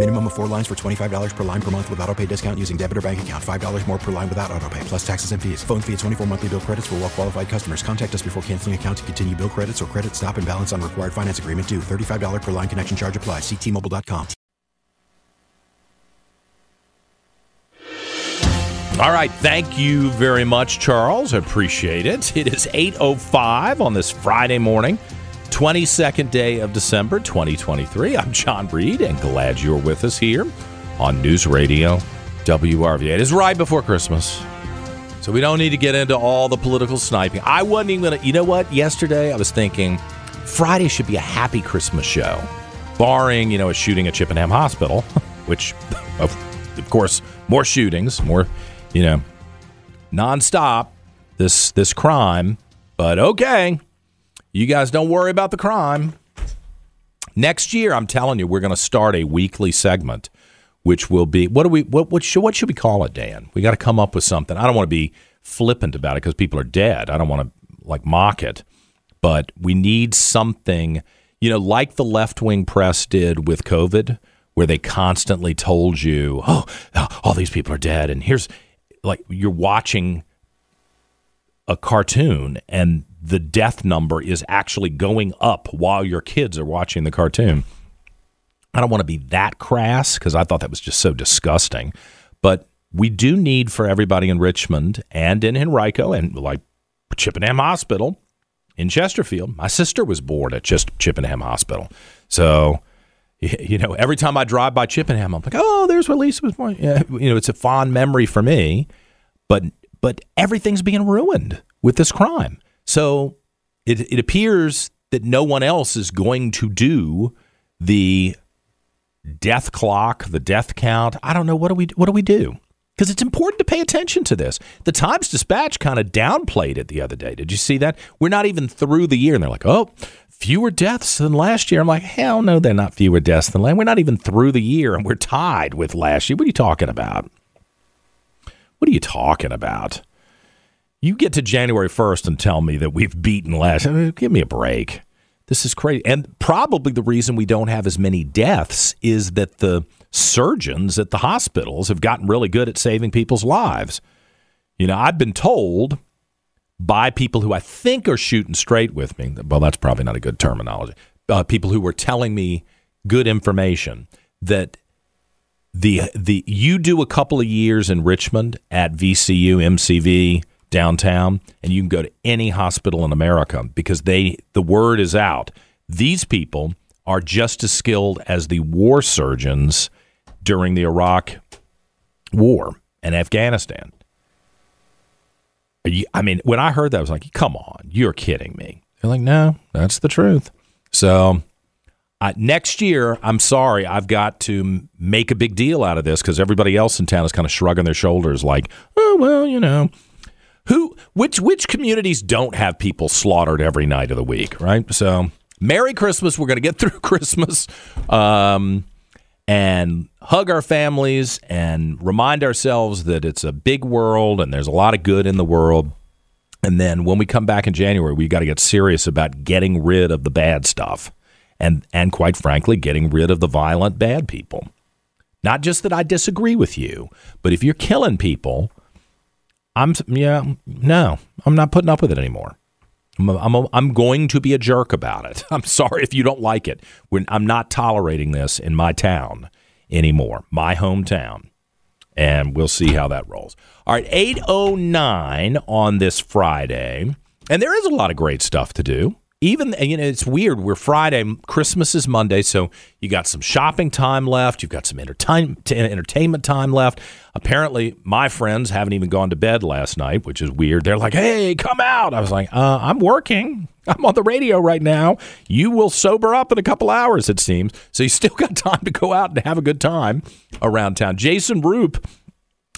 Minimum of four lines for $25 per line per month with auto pay discount using debit or bank account. $5 more per line without auto pay, plus taxes and fees. Phone fee at 24 monthly bill credits for well qualified customers. Contact us before canceling account to continue bill credits or credit stop and balance on required finance agreement due. $35 per line connection charge applies. Ctmobile.com. All right, thank you very much, Charles. Appreciate it. It is 8.05 on this Friday morning, 22nd day of December 2023. I'm John Reid, and glad you're with us here on News Radio WRVA. It is right before Christmas, so we don't need to get into all the political sniping. I wasn't even going to, you know what? Yesterday I was thinking Friday should be a happy Christmas show, barring, you know, a shooting at Chippenham Hospital, which, of, of course, more shootings, more you know, nonstop this this crime. But okay, you guys don't worry about the crime. Next year, I'm telling you, we're going to start a weekly segment, which will be what do we what what should what should we call it, Dan? We got to come up with something. I don't want to be flippant about it because people are dead. I don't want to like mock it, but we need something, you know, like the left wing press did with COVID, where they constantly told you, oh, "Oh, all these people are dead," and here's like you're watching a cartoon and the death number is actually going up while your kids are watching the cartoon. I don't want to be that crass because I thought that was just so disgusting. But we do need for everybody in Richmond and in Henrico and like Chippenham Hospital in Chesterfield. My sister was born at just Chippenham Hospital. So, you know, every time I drive by Chippenham, I'm like, oh, there's where Lisa was born. Yeah, you know, it's a fond memory for me, but but everything's being ruined with this crime. So it it appears that no one else is going to do the death clock, the death count. I don't know what do we what do we do? Because it's important to pay attention to this. The Times Dispatch kind of downplayed it the other day. Did you see that? We're not even through the year, and they're like, "Oh, fewer deaths than last year." I'm like, "Hell no, they're not fewer deaths than last. We're not even through the year, and we're tied with last year. What are you talking about? What are you talking about? You get to January 1st and tell me that we've beaten last. I mean, give me a break. This is crazy. And probably the reason we don't have as many deaths is that the surgeons at the hospitals have gotten really good at saving people's lives. You know, I've been told by people who I think are shooting straight with me. Well, that's probably not a good terminology. Uh, people who were telling me good information that the the you do a couple of years in Richmond at VCU MCV downtown and you can go to any hospital in America because they the word is out. These people are just as skilled as the war surgeons during the Iraq war and Afghanistan. You, I mean, when I heard that, I was like, "Come on, you're kidding me." They're like, "No, that's the truth." So uh, next year, I'm sorry, I've got to make a big deal out of this because everybody else in town is kind of shrugging their shoulders, like, "Oh well, you know." Who which which communities don't have people slaughtered every night of the week, right? So, Merry Christmas. We're going to get through Christmas. Um, and hug our families and remind ourselves that it's a big world and there's a lot of good in the world. And then when we come back in January, we got to get serious about getting rid of the bad stuff and and quite frankly, getting rid of the violent bad people. Not just that I disagree with you, but if you're killing people, I'm yeah, no, I'm not putting up with it anymore. I'm, a, I'm, a, I'm going to be a jerk about it. I'm sorry if you don't like it. I'm not tolerating this in my town anymore, my hometown, and we'll see how that rolls. All right, 809 on this Friday, and there is a lot of great stuff to do even you know it's weird. We're Friday, Christmas is Monday, so you got some shopping time left. You've got some entertainment entertainment time left. Apparently, my friends haven't even gone to bed last night, which is weird. They're like, "Hey, come out!" I was like, uh, "I'm working. I'm on the radio right now. You will sober up in a couple hours, it seems. So you still got time to go out and have a good time around town." Jason Roop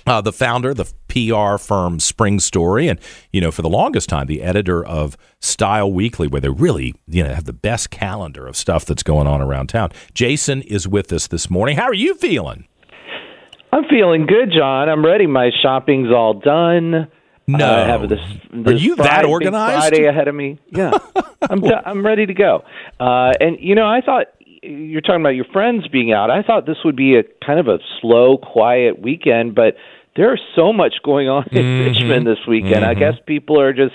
uh, the founder, the PR firm Springstory, and you know for the longest time the editor of Style Weekly, where they really you know have the best calendar of stuff that's going on around town. Jason is with us this morning. How are you feeling? I'm feeling good, John. I'm ready. My shopping's all done. No, I have this. this are you Friday, that organized? Friday ahead of me. Yeah, I'm. d- I'm ready to go. Uh, and you know, I thought you're talking about your friends being out. I thought this would be a kind of a slow, quiet weekend, but there's so much going on in Mm-hmm. Richmond this weekend. I guess people are just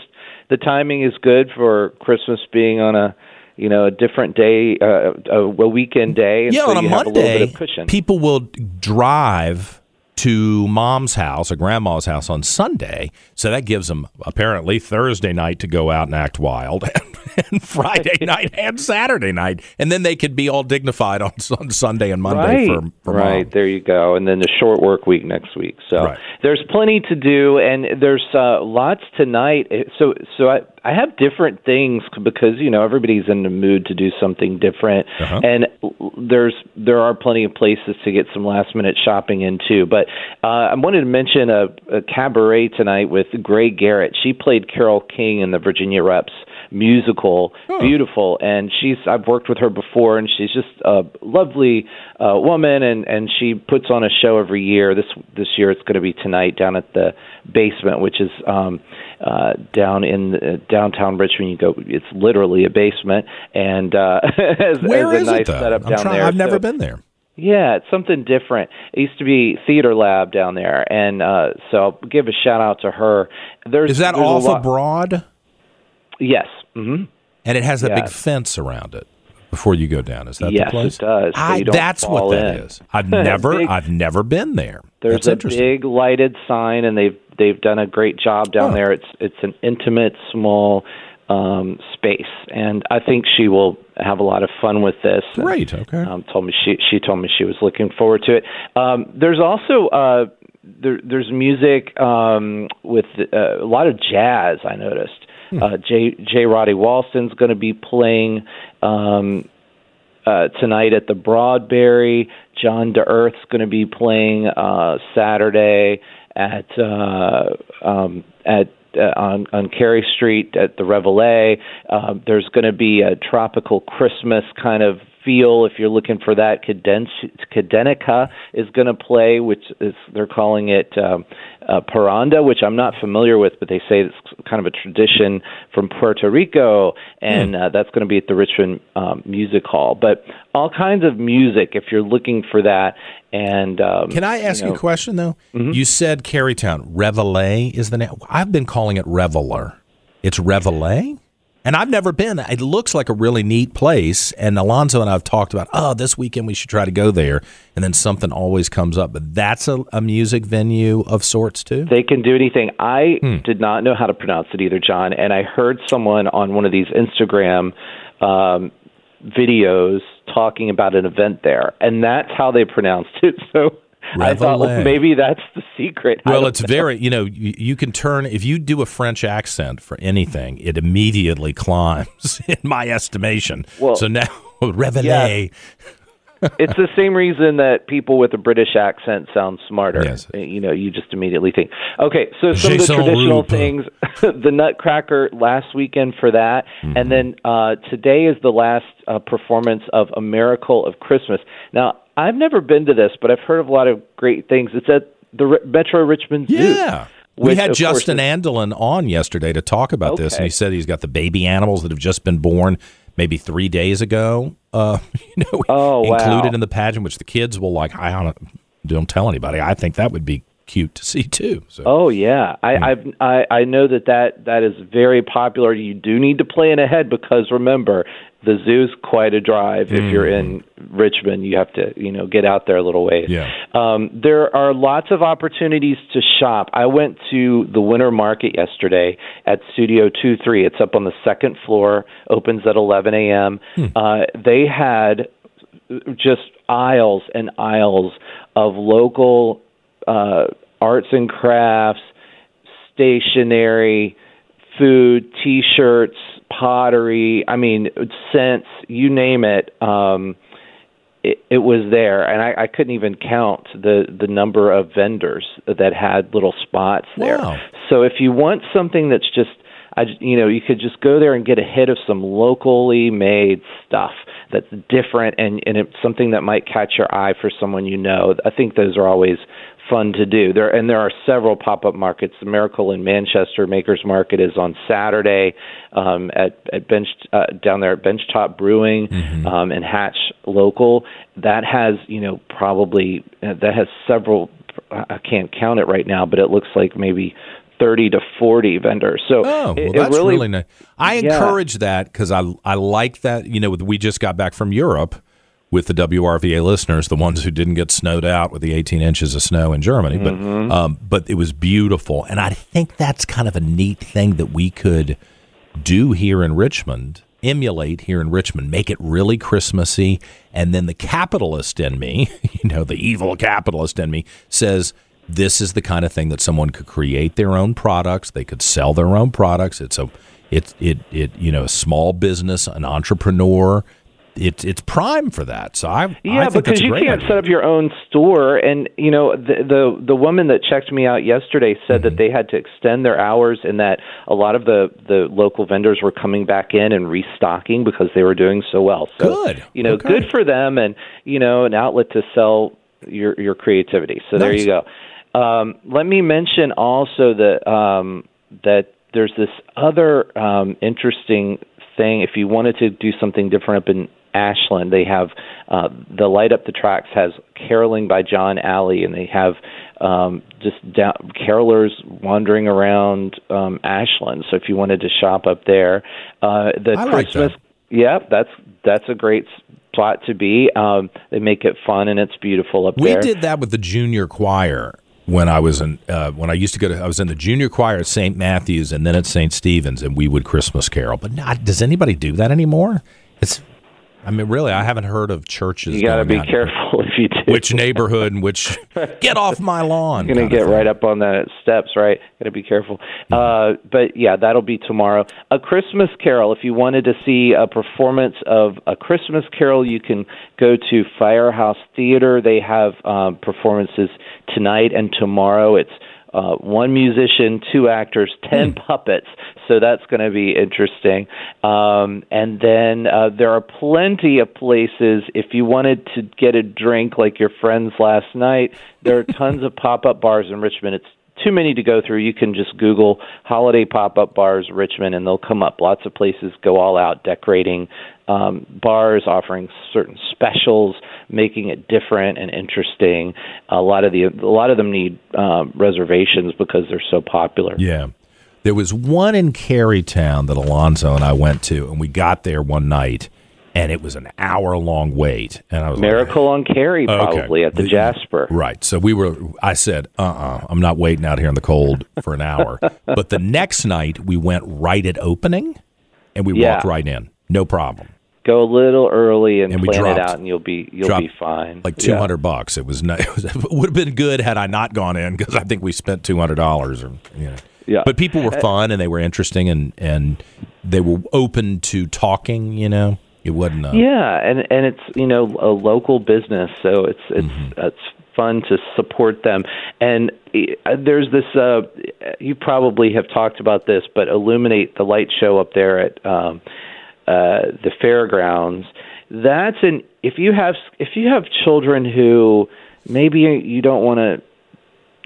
the timing is good for Christmas being on a you know a different day, uh, a, a weekend day. And yeah, so on a have Monday, a little bit of cushion. people will drive to mom's house or grandma's house on Sunday. So that gives them apparently Thursday night to go out and act wild, and Friday night and Saturday night, and then they could be all dignified on, on Sunday and Monday right, for, for right. mom. There you go, and then the short work week next week. So Right. there's plenty to do, and there's uh, lots tonight. So so I I have different things because you know everybody's in the mood to do something different, Uh-huh. and there's there are plenty of places to get some last minute shopping in too. But uh, I wanted to mention a, a cabaret tonight with Gray Garrett. She played Carole King in the Virginia Reps musical beautiful and she's I've worked with her before and she's just a lovely uh woman and and she puts on a show every year this this year it's going to be tonight down at the basement which is um uh down in uh, downtown Richmond you go it's literally a basement and uh as, Where as is a nice it though? setup I'm down trying- there I've never So- been there. yeah, it's something different. It used to be Theater Lab down there, and uh, so I'll give a shout out to her. There's Is that there's off lot- Broad? Yes. hmm And it has that big fence around it before you go down. Is that Yes, the place? it does, so I, that's what fall that in. is. I've never, Big- I've never been there. There's that's a big lighted sign, and they've they've done a great job down Huh. there. It's it's an intimate, small um, space, and I think she will have a lot of fun with this. And, Great. Okay. um, told me she she told me she was looking forward to it. Um, there's also uh, there, there's music um, with uh, a lot of jazz. I noticed. Uh, J. J. Roddy Walston's going to be playing um, uh, tonight at the Broadberry. John DeEarth's going to be playing uh, Saturday at uh, um, at uh, on on Cary Street at the Reveille. Uh, there's going to be a tropical Christmas kind of feel if you're looking for that. Cadenica is going to play, which is they're calling it um, uh, parranda, which I'm not familiar with, but they say it's kind of a tradition from Puerto Rico, and uh, that's going to be at the Richmond um, Music Hall. But all kinds of music if you're looking for that. And um, Can I ask you, know, a question though? Mm-hmm. You said Carytown. Reveille is the name. I've been calling it Reveler. It's Reveille? And I've never been. It looks like a really neat place. And Alonzo and I have talked about, oh, this weekend we should try to go there. And then something always comes up. But that's a, a music venue of sorts too. They can do anything. I Hmm. did not know how to pronounce it either, John. And I heard someone on one of these Instagram um, videos talking about an event there, and that's how they pronounced it. So I thought well, maybe that's the secret. Well, it's know. very, you know, you, you can turn, if you do a French accent for anything, it immediately climbs in my estimation. Well, so now, Reveille. it's the same reason that people with a British accent sound smarter. Yes. You know, you just immediately think. Okay, so some of the traditional Roop. things, the Nutcracker last weekend for that, Mm-hmm. and then uh, today is the last uh, performance of A Miracle of Christmas. Now, I've never been to this, but I've heard of a lot of great things. It's at the Metro Richmond Zoo. Yeah. We had Justin Andelin on yesterday to talk about this, and he said he's got the baby animals that have just been born maybe three days ago. Uh, you know, Oh, wow. included in the pageant, which the kids will like. I don't, don't tell anybody. I think that would be cute to see too. So. Oh yeah, I, I've, I I know that that that is very popular. You do need to plan ahead because remember the zoo's quite a drive. If you're in Richmond, you have to you know get out there a little ways. Yeah. Um, there are lots of opportunities to shop. I went to the winter market yesterday at Studio Two Three. It's up on the second floor. Opens at 11 a.m. Uh, they had just aisles and aisles of local uh, arts and crafts, stationery, food, T-shirts, pottery. I mean, scents. You name it. Um, it, it was there, and I, I couldn't even count the the number of vendors that had little spots there. Wow. So if you want something that's just I, you know, you could just go there and get a hit of some locally made stuff that's different and and it's something that might catch your eye for someone you know. I think those are always fun to do. There and there are several pop-up markets. The Miracle in Manchester Makers Market is on Saturday um, at at Bench uh, down there at Benchtop Brewing um, and Hatch Local. That has you know probably uh, that has several. I can't count it right now, but it looks like maybe. 30 to 40 vendors. So Oh, well, it, it that's really, really, nice. I Yeah. encourage that because I I like that. You know, we just got back from Europe with the WRVA listeners, the ones who didn't get snowed out with the 18 inches of snow in Germany, but Mm-hmm. um, but it was beautiful, and I think that's kind of a neat thing that we could do here in Richmond. Emulate here in Richmond, make it really Christmassy, and then the capitalist in me, you know, the evil capitalist in me, says this is the kind of thing that someone could create their own products. They could sell their own products. It's a, it, it, it, you know, a small business, an entrepreneur. It, it's prime for that. So I, Yeah, I think because you can't idea. set up your own store, and you know the the the woman that checked me out yesterday said Mm-hmm. that they had to extend their hours, and that a lot of the the local vendors were coming back in and restocking because they were doing so well. So, Good. you know, Okay. good for them, and you know, an outlet to sell your your creativity. So there you go. Um, let me mention also that um, that there's this other um, interesting thing. If you wanted to do something different up in Ashland, they have uh, the Light Up the Tracks has caroling by John Alley, and they have um, just down, carolers wandering around um, Ashland. So if you wanted to shop up there, uh, the I like Christmas, that. yeah, that's that's a great spot to be. Um, they make it fun and it's beautiful up We there. We did that with the junior choir when I was in uh, when I used to go to I was in the junior choir at St. Matthews and then at St. Stephen's and we would Christmas carol. But not, does anybody do that anymore? It's I mean really I haven't heard of churches. You got to be careful if you do. Which neighborhood and which get off my lawn. You're gonna get right up on the steps, right? Got to be careful. Uh, but yeah, that'll be tomorrow. A Christmas Carol. If you wanted to see a performance of a Christmas Carol, you can go to Firehouse Theater. They have um, performances tonight and tomorrow. It's uh, one musician, two actors, ten puppets. So that's going to be interesting. Um, and then uh, there are plenty of places. If you wanted to get a drink like your friends last night, there are tons of pop up bars in Richmond. It's too many to go through. You can just Google holiday pop up bars Richmond, and they'll come up. Lots of places go all out decorating um, bars, offering certain specials, making it different and interesting. A lot of the a lot of them need um, reservations because they're so popular. Yeah. There was one in Carytown that Alonzo and I went to, and we got there one night, and it was an hour long wait. And I was like, Miracle on Cary, Okay. probably at the Jasper. Right. So we were, I said, uh uh-uh, uh, i am not waiting out here in the cold for an hour. but the next night, we went right at opening and we Yeah. walked right in. No problem. Go a little early and, And plan it out, and you'll be you'll be fine. Like Yeah. 200 bucks. It was, no, it, was, it would have been good had I not gone in because I think we spent $200 or, you know. Yeah. But people were fun and they were interesting and, and they were open to talking, you know. It wasn't, uh, Yeah, and and it's you know a local business, so it's it's Mm-hmm. it's fun to support them. And uh, there's this uh, you probably have talked about this, but Illuminate the light show up there at um, uh, the fairgrounds. That's an if you have if you have children who maybe you don't want to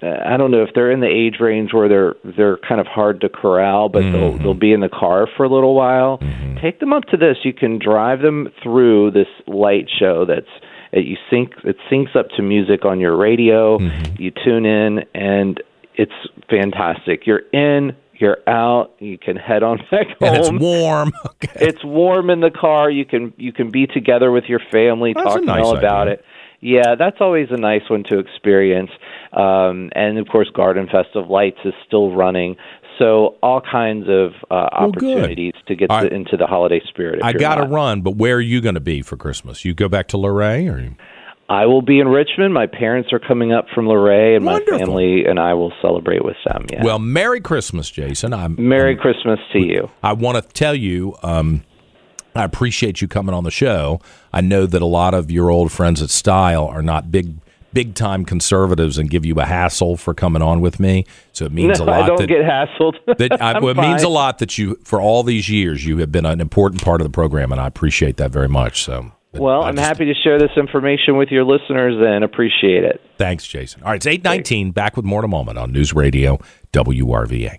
I don't know if they're in the age range where they're they're kind of hard to corral, but they'll they'll be in the car for a little while. Take them up to this. You can drive them through this light show that's It, you sync it syncs up to music on your radio. Mm-hmm. You tune in, and it's fantastic. You're in, you're out. You can head on back home. And it's warm. Okay. It's warm in the car. You can you can be together with your family, That's talking nice all about it. Yeah, that's always a nice one to experience. Um, and of course, Garden Fest of Lights is still running. So all kinds of uh, Well, opportunities to get right. into the holiday spirit. I got to run, but where are you going to be for Christmas? You go back to Luray or? You... I will be in Richmond. My parents are coming up from Luray, and Wonderful. my family and I will celebrate with them. Yeah. Well, Merry Christmas, Jason. I'm Merry Christmas to you. I want to tell you, um, I appreciate you coming on the show. I know that a lot of your old friends at Style are not big, big time conservatives and give you a hassle for coming on with me. So it means no, a lot I don't that, get hassled. that I, well, it means a lot that you, for all these years, you have been an important part of the program, and I appreciate that very much. So, Well, I I'm just- happy to share this information with your listeners and appreciate it. Thanks, Jason. All right, it's eight nineteen. Back with more in a moment on News Radio WRVA.